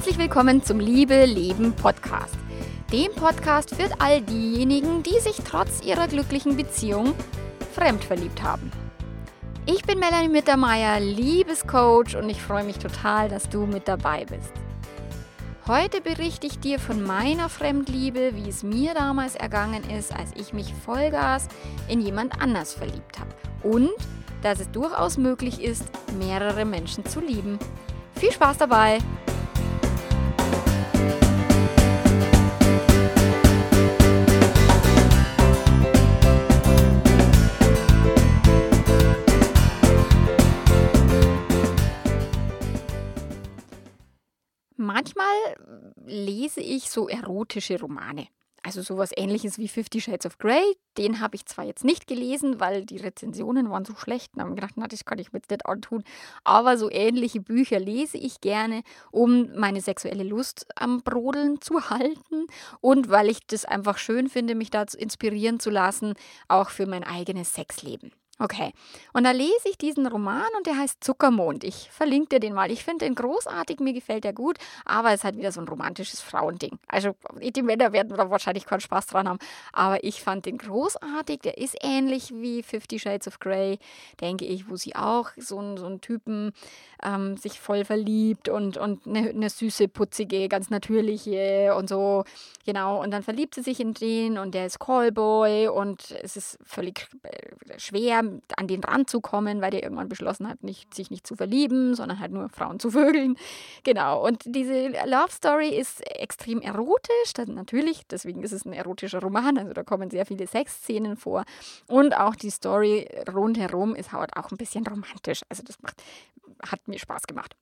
Herzlich willkommen zum Liebe Leben Podcast. Dem Podcast für all diejenigen, die sich trotz ihrer glücklichen Beziehung fremdverliebt haben. Ich bin Melanie Mittermeier, Liebescoach und ich freue mich total, dass du mit dabei bist. Heute berichte ich dir von meiner Fremdliebe, wie es mir damals ergangen ist, als ich mich Vollgas in jemand anders verliebt habe. Und dass es durchaus möglich ist, mehrere Menschen zu lieben. Viel Spaß dabei! Manchmal lese ich so erotische Romane. Also sowas ähnliches wie Fifty Shades of Grey. Den habe ich zwar jetzt nicht gelesen, weil die Rezensionen waren so schlecht. Da habe ich gedacht, na, das kann ich mir jetzt nicht antun. Aber so ähnliche Bücher lese ich gerne, um meine sexuelle Lust am Brodeln zu halten und weil ich das einfach schön finde, mich da inspirieren zu lassen, auch für mein eigenes Sexleben. Okay, und da lese ich diesen Roman und der heißt Zuckermond. Ich verlinke dir den mal. Ich finde den großartig, mir gefällt der gut, aber es ist halt wieder so ein romantisches Frauending. Also die Männer werden da wahrscheinlich keinen Spaß dran haben, aber ich fand den großartig. Der ist ähnlich wie Fifty Shades of Grey, denke ich, wo sie auch so, ein, so einen Typen ähm, sich voll verliebt und, und eine, eine süße, putzige, ganz natürliche und so. Genau, und dann verliebt sie sich in den und der ist Callboy und es ist völlig äh, an den Rand zu kommen, weil der irgendwann beschlossen hat, nicht, sich nicht zu verlieben, sondern halt nur Frauen zu vögeln. Genau. Und diese Love Story ist extrem erotisch, das natürlich, deswegen ist es ein erotischer Roman, also da kommen sehr viele Sexszenen vor. Und auch die Story rundherum ist halt auch ein bisschen romantisch. Also das macht, hat mir Spaß gemacht.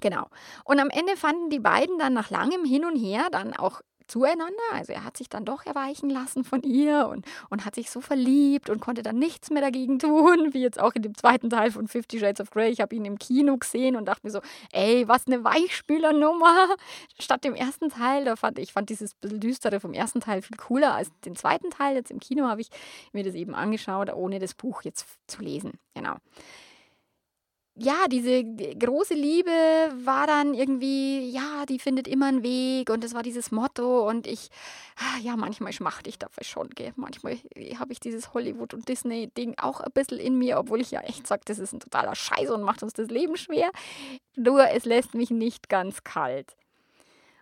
Genau. Und am Ende fanden die beiden dann nach langem Hin und Her dann auch zueinander. Also er hat sich dann doch erweichen lassen von ihr und, und hat sich so verliebt und konnte dann nichts mehr dagegen tun, wie jetzt auch in dem zweiten Teil von Fifty Shades of Grey. Ich habe ihn im Kino gesehen und dachte mir so, ey, was eine Weichspülernummer. Statt dem ersten Teil, da fand ich fand dieses bisschen düstere vom ersten Teil viel cooler als den zweiten Teil. Jetzt im Kino habe ich mir das eben angeschaut, ohne das Buch jetzt zu lesen. Genau ja, diese große Liebe war dann irgendwie, ja, die findet immer einen Weg und das war dieses Motto und ich, ah, ja, manchmal schmachte ich dafür schon, gell. Manchmal habe ich dieses Hollywood- und Disney-Ding auch ein bisschen in mir, obwohl ich ja echt sage, das ist ein totaler Scheiß und macht uns das Leben schwer. Nur es lässt mich nicht ganz kalt.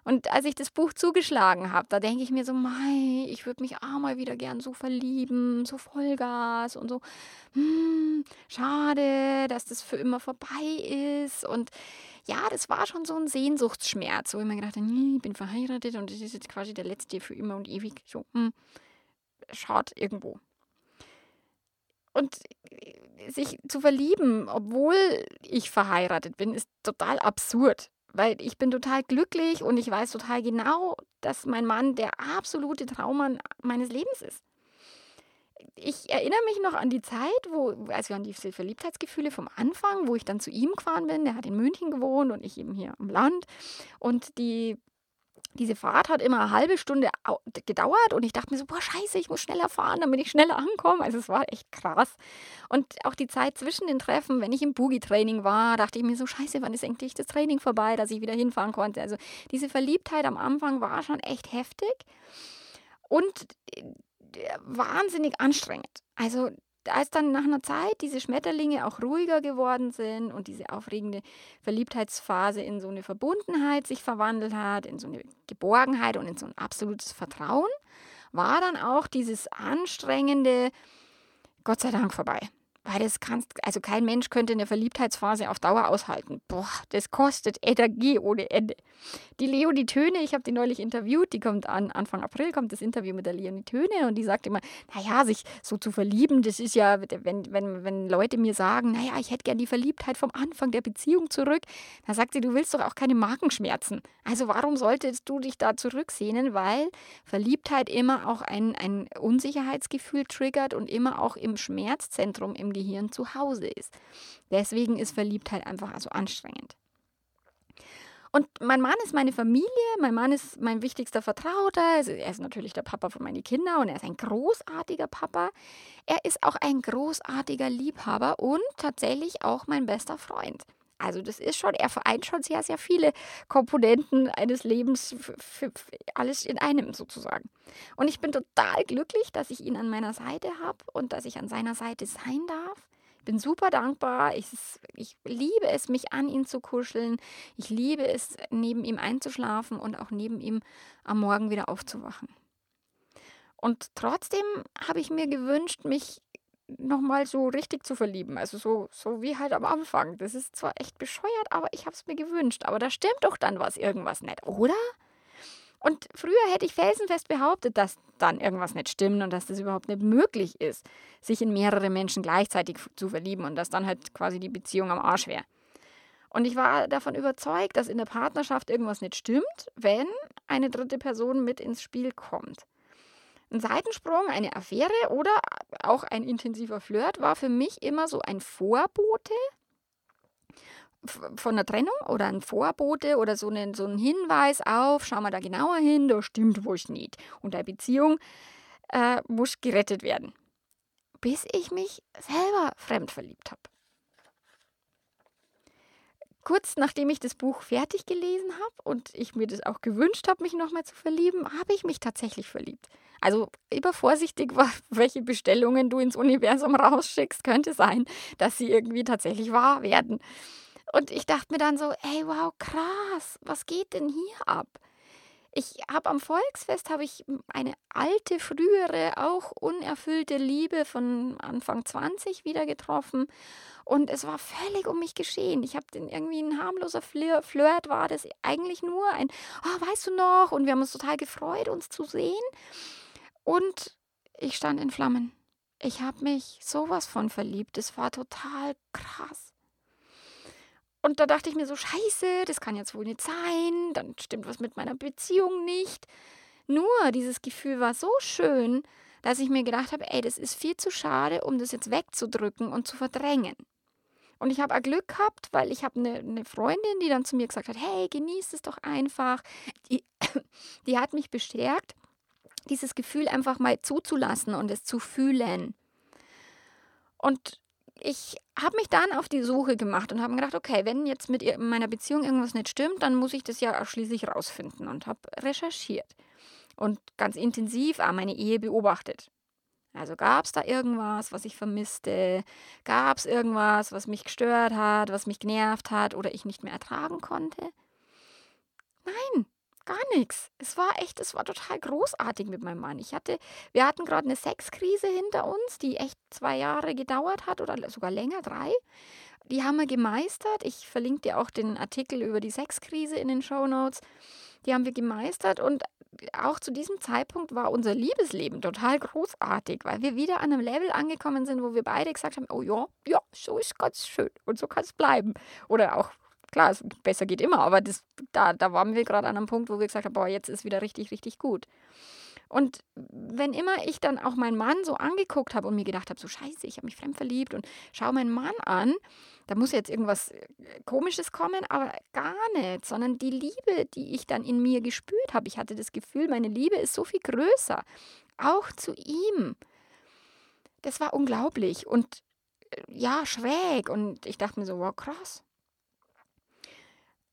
Und als ich das Buch zugeschlagen habe, da denke ich mir so, mei, ich würde mich auch mal wieder gern so verlieben, so Vollgas und so, hm, schade, dass das für immer vorbei ist. Und ja, das war schon so ein Sehnsuchtsschmerz, wo ich mir gedacht habe, ich bin verheiratet und das ist jetzt quasi der letzte für immer und ewig. So, hm, schade irgendwo. Und sich zu verlieben, obwohl ich verheiratet bin, ist total absurd weil ich bin total glücklich und ich weiß total genau, dass mein Mann der absolute Traummann meines Lebens ist. Ich erinnere mich noch an die Zeit, wo, also an diese Verliebtheitsgefühle vom Anfang, wo ich dann zu ihm gefahren bin. Der hat in München gewohnt und ich eben hier am Land. Und die diese Fahrt hat immer eine halbe Stunde gedauert und ich dachte mir so, boah, scheiße, ich muss schneller fahren, damit ich schneller ankomme. Also es war echt krass. Und auch die Zeit zwischen den Treffen, wenn ich im Boogie-Training war, dachte ich mir so, scheiße, wann ist endlich das Training vorbei, dass ich wieder hinfahren konnte. Also diese Verliebtheit am Anfang war schon echt heftig und äh, wahnsinnig anstrengend. Also als dann nach einer Zeit diese Schmetterlinge auch ruhiger geworden sind und diese aufregende Verliebtheitsphase in so eine Verbundenheit sich verwandelt hat, in so eine Geborgenheit und in so ein absolutes Vertrauen, war dann auch dieses anstrengende Gott sei Dank vorbei. Weil das kannst, also kein Mensch könnte eine Verliebtheitsphase auf Dauer aushalten. Boah, das kostet Energie ohne Ende. Die Leonie Töne, ich habe die neulich interviewt, die kommt an Anfang April, kommt das Interview mit der Leonie Töne und die sagt immer, naja, sich so zu verlieben, das ist ja, wenn, wenn, wenn Leute mir sagen, naja, ich hätte gern die Verliebtheit vom Anfang der Beziehung zurück, dann sagt sie, du willst doch auch keine Magenschmerzen. Also warum solltest du dich da zurücksehnen? Weil Verliebtheit immer auch ein, ein Unsicherheitsgefühl triggert und immer auch im Schmerzzentrum, im Gehirn zu Hause ist. Deswegen ist Verliebtheit einfach also anstrengend. Und mein Mann ist meine Familie, mein Mann ist mein wichtigster Vertrauter. Also er ist natürlich der Papa von meinen Kindern und er ist ein großartiger Papa. Er ist auch ein großartiger Liebhaber und tatsächlich auch mein bester Freund. Also das ist schon, er vereint schon sehr, sehr viele Komponenten eines Lebens, alles in einem sozusagen. Und ich bin total glücklich, dass ich ihn an meiner Seite habe und dass ich an seiner Seite sein darf. Ich bin super dankbar. Ich, ich liebe es, mich an ihn zu kuscheln. Ich liebe es, neben ihm einzuschlafen und auch neben ihm am Morgen wieder aufzuwachen. Und trotzdem habe ich mir gewünscht, mich nochmal so richtig zu verlieben. Also so, so wie halt am Anfang. Das ist zwar echt bescheuert, aber ich habe es mir gewünscht. Aber da stimmt doch dann was irgendwas nicht, oder? Und früher hätte ich felsenfest behauptet, dass dann irgendwas nicht stimmt und dass das überhaupt nicht möglich ist, sich in mehrere Menschen gleichzeitig zu verlieben und dass dann halt quasi die Beziehung am Arsch wäre. Und ich war davon überzeugt, dass in der Partnerschaft irgendwas nicht stimmt, wenn eine dritte Person mit ins Spiel kommt. Ein Seitensprung, eine Affäre oder auch ein intensiver Flirt war für mich immer so ein Vorbote von der Trennung oder ein Vorbote oder so ein, so ein Hinweis auf, schau mal da genauer hin, da stimmt was nicht. Und deine Beziehung äh, muss gerettet werden. Bis ich mich selber fremd verliebt habe. Kurz nachdem ich das Buch fertig gelesen habe und ich mir das auch gewünscht habe, mich nochmal zu verlieben, habe ich mich tatsächlich verliebt. Also übervorsichtig welche Bestellungen du ins Universum rausschickst, könnte sein, dass sie irgendwie tatsächlich wahr werden. Und ich dachte mir dann so, ey, wow, krass, was geht denn hier ab? Ich habe am Volksfest habe ich eine alte, frühere, auch unerfüllte Liebe von Anfang 20 wieder getroffen. Und es war völlig um mich geschehen. Ich habe den irgendwie ein harmloser Flirt war das eigentlich nur ein, oh, weißt du noch? Und wir haben uns total gefreut, uns zu sehen. Und ich stand in Flammen. Ich habe mich sowas von verliebt. Es war total krass. Und da dachte ich mir so, scheiße, das kann jetzt wohl nicht sein, dann stimmt was mit meiner Beziehung nicht. Nur dieses Gefühl war so schön, dass ich mir gedacht habe, ey, das ist viel zu schade, um das jetzt wegzudrücken und zu verdrängen. Und ich habe auch Glück gehabt, weil ich habe eine, eine Freundin, die dann zu mir gesagt hat, hey, genieß es doch einfach. Die, die hat mich bestärkt, dieses Gefühl einfach mal zuzulassen und es zu fühlen. Und ich habe mich dann auf die Suche gemacht und habe gedacht, okay, wenn jetzt mit meiner Beziehung irgendwas nicht stimmt, dann muss ich das ja auch schließlich rausfinden und habe recherchiert und ganz intensiv auch meine Ehe beobachtet. Also gab es da irgendwas, was ich vermisste? Gab es irgendwas, was mich gestört hat, was mich genervt hat oder ich nicht mehr ertragen konnte? Nein, Gar nichts. Es war echt, es war total großartig mit meinem Mann. Ich hatte, wir hatten gerade eine Sexkrise hinter uns, die echt zwei Jahre gedauert hat oder sogar länger, drei. Die haben wir gemeistert. Ich verlinke dir auch den Artikel über die Sexkrise in den Show Notes. Die haben wir gemeistert und auch zu diesem Zeitpunkt war unser Liebesleben total großartig, weil wir wieder an einem Level angekommen sind, wo wir beide gesagt haben, oh ja, ja, so ist ganz schön und so kann es bleiben. Oder auch Klar, es besser geht immer, aber das, da, da waren wir gerade an einem Punkt, wo wir gesagt haben, boah, jetzt ist wieder richtig, richtig gut. Und wenn immer ich dann auch meinen Mann so angeguckt habe und mir gedacht habe, so scheiße, ich habe mich fremd verliebt und schaue meinen Mann an, da muss jetzt irgendwas äh, Komisches kommen, aber gar nicht, sondern die Liebe, die ich dann in mir gespürt habe. Ich hatte das Gefühl, meine Liebe ist so viel größer, auch zu ihm. Das war unglaublich und äh, ja, schräg. Und ich dachte mir so, wow, krass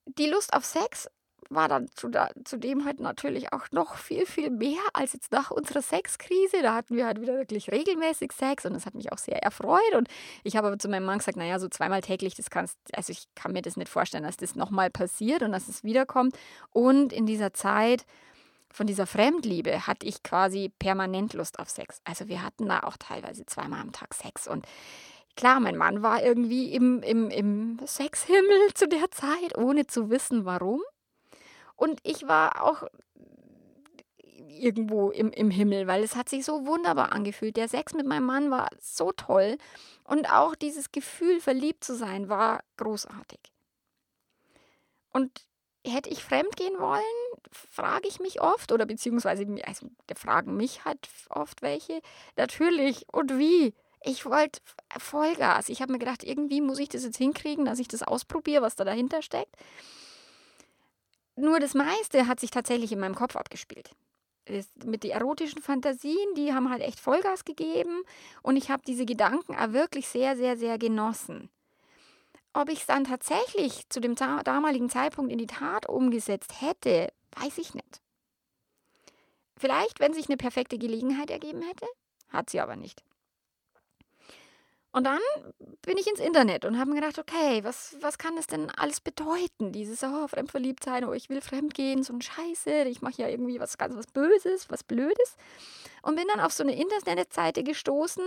die Lust auf Sex war dann zu, da, zudem halt natürlich auch noch viel, viel mehr als jetzt nach unserer Sexkrise. Da hatten wir halt wieder wirklich regelmäßig Sex und das hat mich auch sehr erfreut. Und ich habe aber zu meinem Mann gesagt, naja, so zweimal täglich, das kannst, also ich kann mir das nicht vorstellen, dass das nochmal passiert und dass es wiederkommt. Und in dieser Zeit von dieser Fremdliebe hatte ich quasi permanent Lust auf Sex. Also wir hatten da auch teilweise zweimal am Tag Sex und Klar, mein Mann war irgendwie im, im, im Sexhimmel zu der Zeit, ohne zu wissen warum. Und ich war auch irgendwo im, im Himmel, weil es hat sich so wunderbar angefühlt. Der Sex mit meinem Mann war so toll und auch dieses Gefühl, verliebt zu sein, war großartig. Und hätte ich fremd gehen wollen, frage ich mich oft, oder beziehungsweise also, fragen mich halt oft welche, natürlich und wie ich wollte Vollgas. Ich habe mir gedacht, irgendwie muss ich das jetzt hinkriegen, dass ich das ausprobiere, was da dahinter steckt. Nur das meiste hat sich tatsächlich in meinem Kopf abgespielt. Das, mit den erotischen Fantasien, die haben halt echt Vollgas gegeben und ich habe diese Gedanken auch wirklich sehr, sehr, sehr genossen. ob ich es dann tatsächlich zu dem damaligen Zeitpunkt in die Tat umgesetzt hätte, weiß ich nicht. Vielleicht, wenn sich eine perfekte Gelegenheit ergeben hätte, hat sie aber nicht. Und dann bin ich ins Internet und habe mir gedacht, okay, was, was kann das denn alles bedeuten? Dieses, oh, fremdverliebt sein, oh, ich will fremdgehen, so ein Scheiße, ich mache ja irgendwie was ganz was Böses, was Blödes. Und bin dann auf so eine Internetseite gestoßen,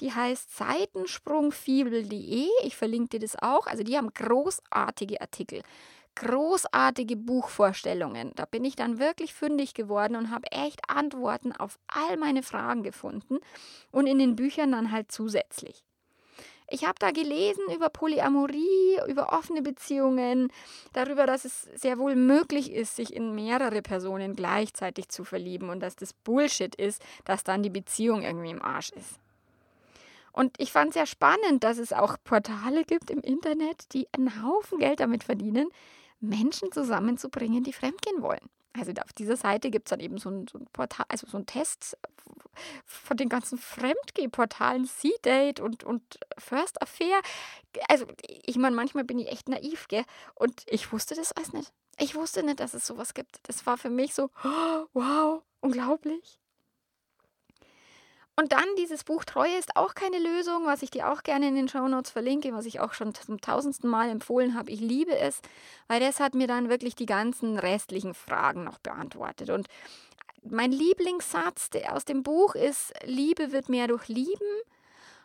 die heißt seitensprungfibel.de. Ich verlinke dir das auch. Also die haben großartige Artikel großartige Buchvorstellungen. Da bin ich dann wirklich fündig geworden und habe echt Antworten auf all meine Fragen gefunden und in den Büchern dann halt zusätzlich. Ich habe da gelesen über Polyamorie, über offene Beziehungen, darüber, dass es sehr wohl möglich ist, sich in mehrere Personen gleichzeitig zu verlieben und dass das Bullshit ist, dass dann die Beziehung irgendwie im Arsch ist. Und ich fand es sehr spannend, dass es auch Portale gibt im Internet, die einen Haufen Geld damit verdienen, Menschen zusammenzubringen, die fremdgehen wollen. Also auf dieser Seite gibt es dann eben so ein, so ein, Portal, also so ein Test von den ganzen Fremdgeh-Portalen, C-Date und, und First Affair. Also ich meine, manchmal bin ich echt naiv, gell? Und ich wusste das alles nicht. Ich wusste nicht, dass es sowas gibt. Das war für mich so, oh, wow, unglaublich. Und dann dieses Buch Treue ist auch keine Lösung, was ich dir auch gerne in den Shownotes verlinke, was ich auch schon zum tausendsten Mal empfohlen habe. Ich liebe es, weil das hat mir dann wirklich die ganzen restlichen Fragen noch beantwortet. Und mein Lieblingssatz aus dem Buch ist, Liebe wird mehr durch Lieben.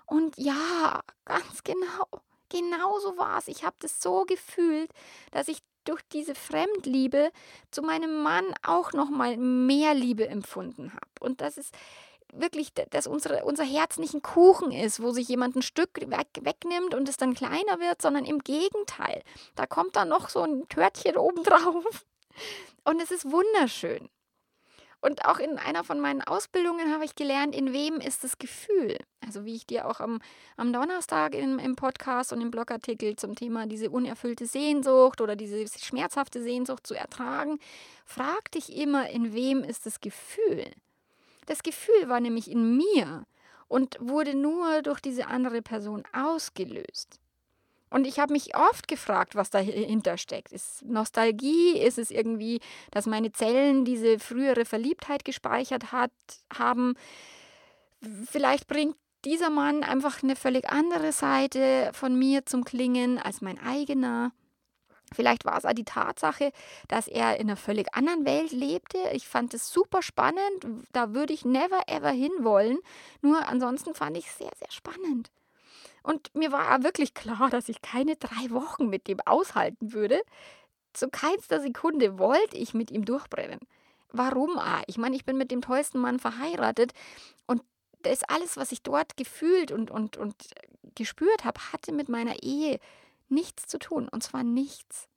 Und ja, ganz genau, genau so war es. Ich habe das so gefühlt, dass ich durch diese Fremdliebe zu meinem Mann auch noch mal mehr Liebe empfunden habe. Und das ist wirklich, dass unsere, unser Herz nicht ein Kuchen ist, wo sich jemand ein Stück weg, wegnimmt und es dann kleiner wird, sondern im Gegenteil. Da kommt dann noch so ein Törtchen obendrauf. Und es ist wunderschön. Und auch in einer von meinen Ausbildungen habe ich gelernt, in wem ist das Gefühl. Also wie ich dir auch am, am Donnerstag im, im Podcast und im Blogartikel zum Thema diese unerfüllte Sehnsucht oder diese schmerzhafte Sehnsucht zu ertragen, frag dich immer, in wem ist das Gefühl. Das Gefühl war nämlich in mir und wurde nur durch diese andere Person ausgelöst. Und ich habe mich oft gefragt, was dahinter steckt. Ist Nostalgie? Ist es irgendwie, dass meine Zellen diese frühere Verliebtheit gespeichert hat, haben? Vielleicht bringt dieser Mann einfach eine völlig andere Seite von mir zum Klingen als mein eigener. Vielleicht war es auch die Tatsache, dass er in einer völlig anderen Welt lebte. Ich fand es super spannend. Da würde ich never ever hinwollen. Nur ansonsten fand ich es sehr, sehr spannend. Und mir war wirklich klar, dass ich keine drei Wochen mit dem aushalten würde. Zu keinster Sekunde wollte ich mit ihm durchbrennen. Warum? Ah, ich meine, ich bin mit dem tollsten Mann verheiratet und das alles, was ich dort gefühlt und, und, und gespürt habe, hatte mit meiner Ehe nichts zu tun. Und zwar nichts.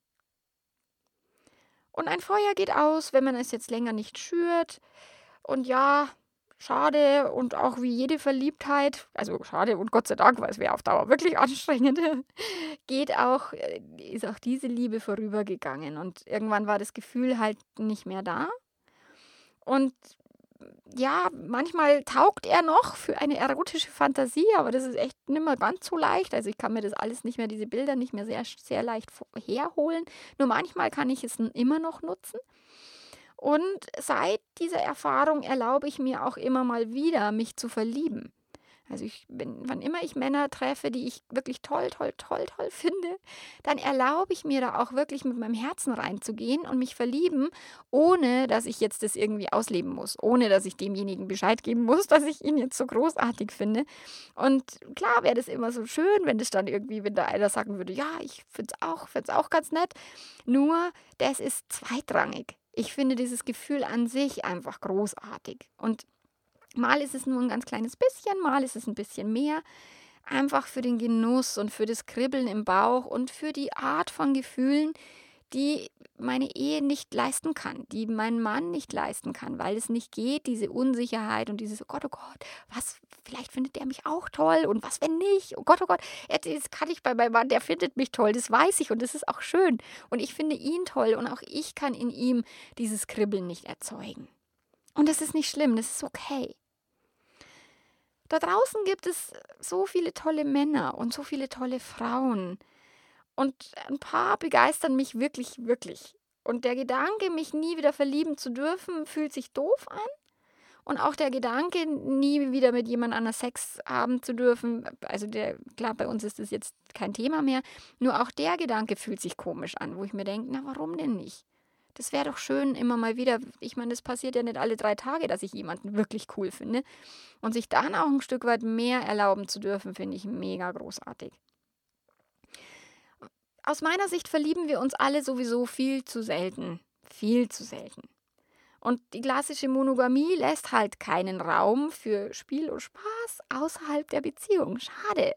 Und ein Feuer geht aus, wenn man es jetzt länger nicht schürt. Und ja, schade und auch wie jede Verliebtheit, also schade und Gott sei Dank, weil es wäre auf Dauer wirklich anstrengend, geht auch, äh, ist auch diese Liebe vorübergegangen. Und irgendwann war das Gefühl halt nicht mehr da. Und ja, manchmal taugt er noch für eine erotische Fantasie, aber das ist echt nicht mehr ganz so leicht. Also ich kann mir das alles nicht mehr, diese Bilder nicht mehr sehr, sehr leicht herholen. Nur manchmal kann ich es immer noch nutzen. Und seit dieser Erfahrung erlaube ich mir auch immer mal wieder, mich zu verlieben. Also ich bin, wann immer ich Männer treffe, die ich wirklich toll, toll, toll, toll finde, dann erlaube ich mir da auch wirklich mit meinem Herzen reinzugehen und mich verlieben, ohne dass ich jetzt das irgendwie ausleben muss, ohne dass ich demjenigen Bescheid geben muss, dass ich ihn jetzt so großartig finde. Und klar wäre das immer so schön, wenn das dann irgendwie, wenn da einer sagen würde, ja, ich finde es auch, find's auch ganz nett. Nur, das ist zweitrangig. Ich finde dieses Gefühl an sich einfach großartig. Und Mal ist es nur ein ganz kleines bisschen, mal ist es ein bisschen mehr. Einfach für den Genuss und für das Kribbeln im Bauch und für die Art von Gefühlen, die meine Ehe nicht leisten kann, die mein Mann nicht leisten kann, weil es nicht geht, diese Unsicherheit und dieses, oh Gott, oh Gott, was, vielleicht findet der mich auch toll und was, wenn nicht, oh Gott, oh Gott, jetzt kann ich bei meinem Mann, der findet mich toll, das weiß ich und das ist auch schön und ich finde ihn toll und auch ich kann in ihm dieses Kribbeln nicht erzeugen. Und das ist nicht schlimm, das ist okay. Da draußen gibt es so viele tolle Männer und so viele tolle Frauen. Und ein paar begeistern mich wirklich, wirklich. Und der Gedanke, mich nie wieder verlieben zu dürfen, fühlt sich doof an. Und auch der Gedanke, nie wieder mit jemand anders Sex haben zu dürfen, also der, klar, bei uns ist das jetzt kein Thema mehr, nur auch der Gedanke fühlt sich komisch an, wo ich mir denke, na warum denn nicht? Das wäre doch schön, immer mal wieder. Ich meine, das passiert ja nicht alle drei Tage, dass ich jemanden wirklich cool finde. Und sich dann auch ein Stück weit mehr erlauben zu dürfen, finde ich mega großartig. Aus meiner Sicht verlieben wir uns alle sowieso viel zu selten. Viel zu selten. Und die klassische Monogamie lässt halt keinen Raum für Spiel und Spaß außerhalb der Beziehung. Schade.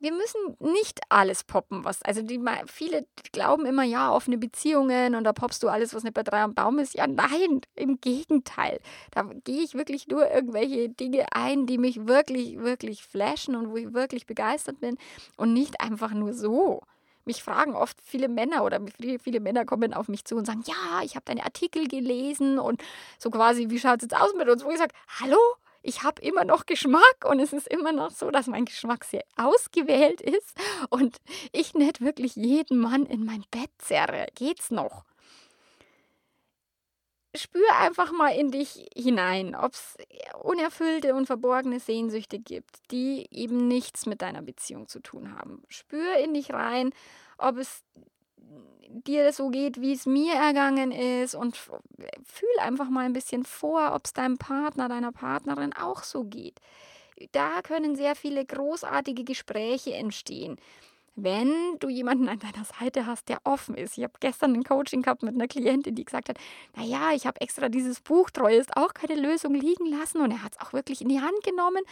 Wir müssen nicht alles poppen, was. Also die, viele glauben immer, ja, offene Beziehungen und da poppst du alles, was nicht bei drei am Baum ist. Ja, nein, im Gegenteil. Da gehe ich wirklich nur irgendwelche Dinge ein, die mich wirklich, wirklich flashen und wo ich wirklich begeistert bin und nicht einfach nur so mich fragen oft viele Männer oder viele Männer kommen auf mich zu und sagen, ja, ich habe deine Artikel gelesen und so quasi, wie schaut es jetzt aus mit uns? Wo ich sage, hallo, ich habe immer noch Geschmack und es ist immer noch so, dass mein Geschmack sehr ausgewählt ist und ich nicht wirklich jeden Mann in mein Bett zerre. Geht's noch? spür einfach mal in dich hinein, ob es unerfüllte und verborgene Sehnsüchte gibt, die eben nichts mit deiner Beziehung zu tun haben. Spür in dich rein, ob es dir so geht, wie es mir ergangen ist und fühl einfach mal ein bisschen vor, ob es deinem Partner, deiner Partnerin auch so geht. Da können sehr viele großartige Gespräche entstehen wenn du jemanden an deiner Seite hast, der offen ist. Ich habe gestern ein Coaching gehabt mit einer Klientin, die gesagt hat, naja, ich habe extra dieses Buch Treue ist auch keine Lösung liegen lassen und er hat es auch wirklich in die Hand genommen.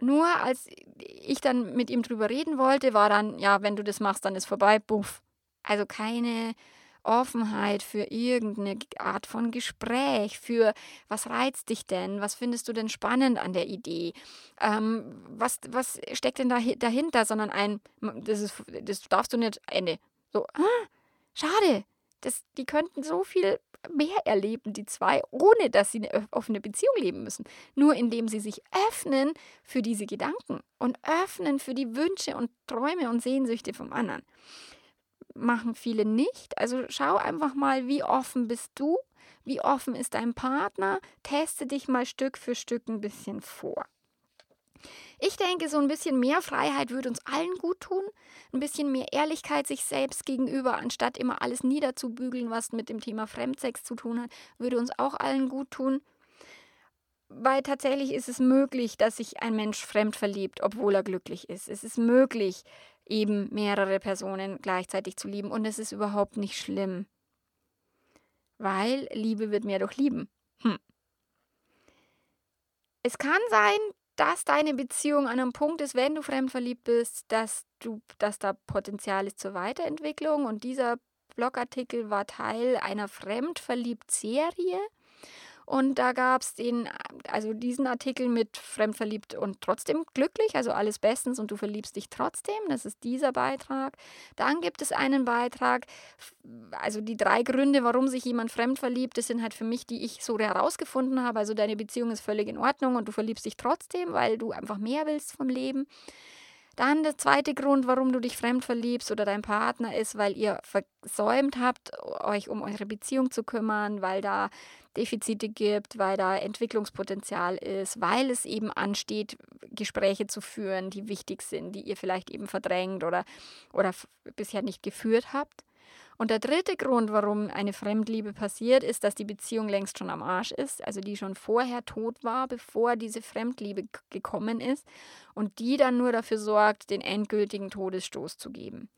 Nur als ich dann mit ihm drüber reden wollte, war dann, ja, wenn du das machst, dann ist vorbei, buff. Also keine Offenheit für irgendeine Art von Gespräch, für was reizt dich denn, was findest du denn spannend an der Idee, ähm, was, was steckt denn da, dahinter, sondern ein, das, ist, das darfst du nicht, Ende. So, ah, schade, das, die könnten so viel mehr erleben, die zwei, ohne dass sie eine offene Beziehung leben müssen. Nur indem sie sich öffnen für diese Gedanken und öffnen für die Wünsche und Träume und Sehnsüchte vom anderen machen viele nicht. Also schau einfach mal, wie offen bist du, wie offen ist dein Partner, teste dich mal Stück für Stück ein bisschen vor. Ich denke, so ein bisschen mehr Freiheit würde uns allen gut tun, ein bisschen mehr Ehrlichkeit sich selbst gegenüber, anstatt immer alles niederzubügeln, was mit dem Thema Fremdsex zu tun hat, würde uns auch allen gut tun. Weil tatsächlich ist es möglich, dass sich ein Mensch fremd verliebt, obwohl er glücklich ist. Es ist möglich, eben mehrere Personen gleichzeitig zu lieben. Und es ist überhaupt nicht schlimm. Weil Liebe wird mehr durch Lieben. Hm. Es kann sein, dass deine Beziehung an einem Punkt ist, wenn du fremdverliebt bist, dass du, dass da Potenzial ist zur Weiterentwicklung. Und dieser Blogartikel war Teil einer Fremdverliebt-Serie. Und da gab es also diesen Artikel mit Fremdverliebt und trotzdem glücklich, also alles bestens und du verliebst dich trotzdem. Das ist dieser Beitrag. Dann gibt es einen Beitrag, also die drei Gründe, warum sich jemand fremd verliebt, das sind halt für mich, die ich so herausgefunden habe. Also deine Beziehung ist völlig in Ordnung und du verliebst dich trotzdem, weil du einfach mehr willst vom Leben. Dann der zweite Grund, warum du dich fremd verliebst oder dein Partner ist, weil ihr versäumt habt, euch um eure Beziehung zu kümmern, weil da Defizite gibt, weil da Entwicklungspotenzial ist, weil es eben ansteht, Gespräche zu führen, die wichtig sind, die ihr vielleicht eben verdrängt oder, oder bisher nicht geführt habt. Und der dritte Grund, warum eine Fremdliebe passiert, ist, dass die Beziehung längst schon am Arsch ist, also die schon vorher tot war, bevor diese Fremdliebe gekommen ist und die dann nur dafür sorgt, den endgültigen Todesstoß zu geben.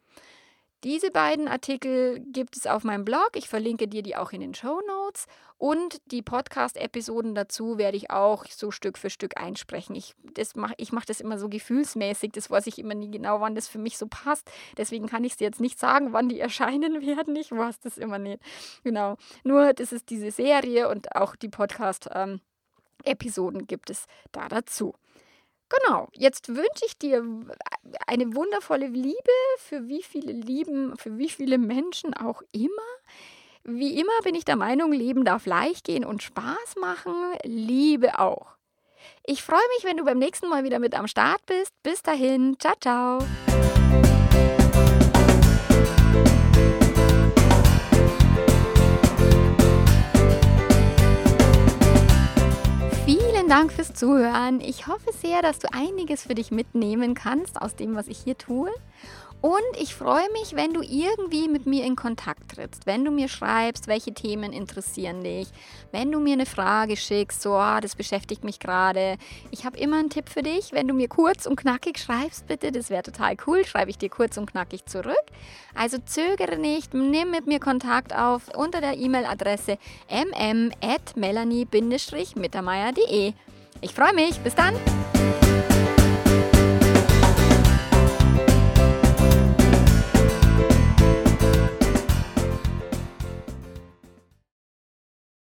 Diese beiden Artikel gibt es auf meinem Blog. Ich verlinke dir die auch in den Show Notes. Und die Podcast-Episoden dazu werde ich auch so Stück für Stück einsprechen. Ich, mach, ich mache das immer so gefühlsmäßig. Das weiß ich immer nie genau, wann das für mich so passt. Deswegen kann ich dir jetzt nicht sagen, wann die erscheinen werden. Ich weiß das immer nicht. Genau. Nur, das ist diese Serie und auch die Podcast-Episoden ähm, gibt es da dazu. Genau, jetzt wünsche ich dir eine wundervolle Liebe für wie viele Lieben, für wie viele Menschen auch immer. Wie immer bin ich der Meinung, Leben darf leicht gehen und Spaß machen, Liebe auch. Ich freue mich, wenn du beim nächsten Mal wieder mit am Start bist. Bis dahin, ciao, ciao. Vielen Dank fürs Zuhören. Ich hoffe sehr, dass du einiges für dich mitnehmen kannst aus dem, was ich hier tue. Und ich freue mich, wenn du irgendwie mit mir in Kontakt trittst, wenn du mir schreibst, welche Themen interessieren dich, wenn du mir eine Frage schickst, so, ah, das beschäftigt mich gerade. Ich habe immer einen Tipp für dich, wenn du mir kurz und knackig schreibst, bitte, das wäre total cool, schreibe ich dir kurz und knackig zurück. Also zögere nicht, nimm mit mir Kontakt auf unter der E-Mail-Adresse mm.melanie-mittermeier.de. Ich freue mich, bis dann!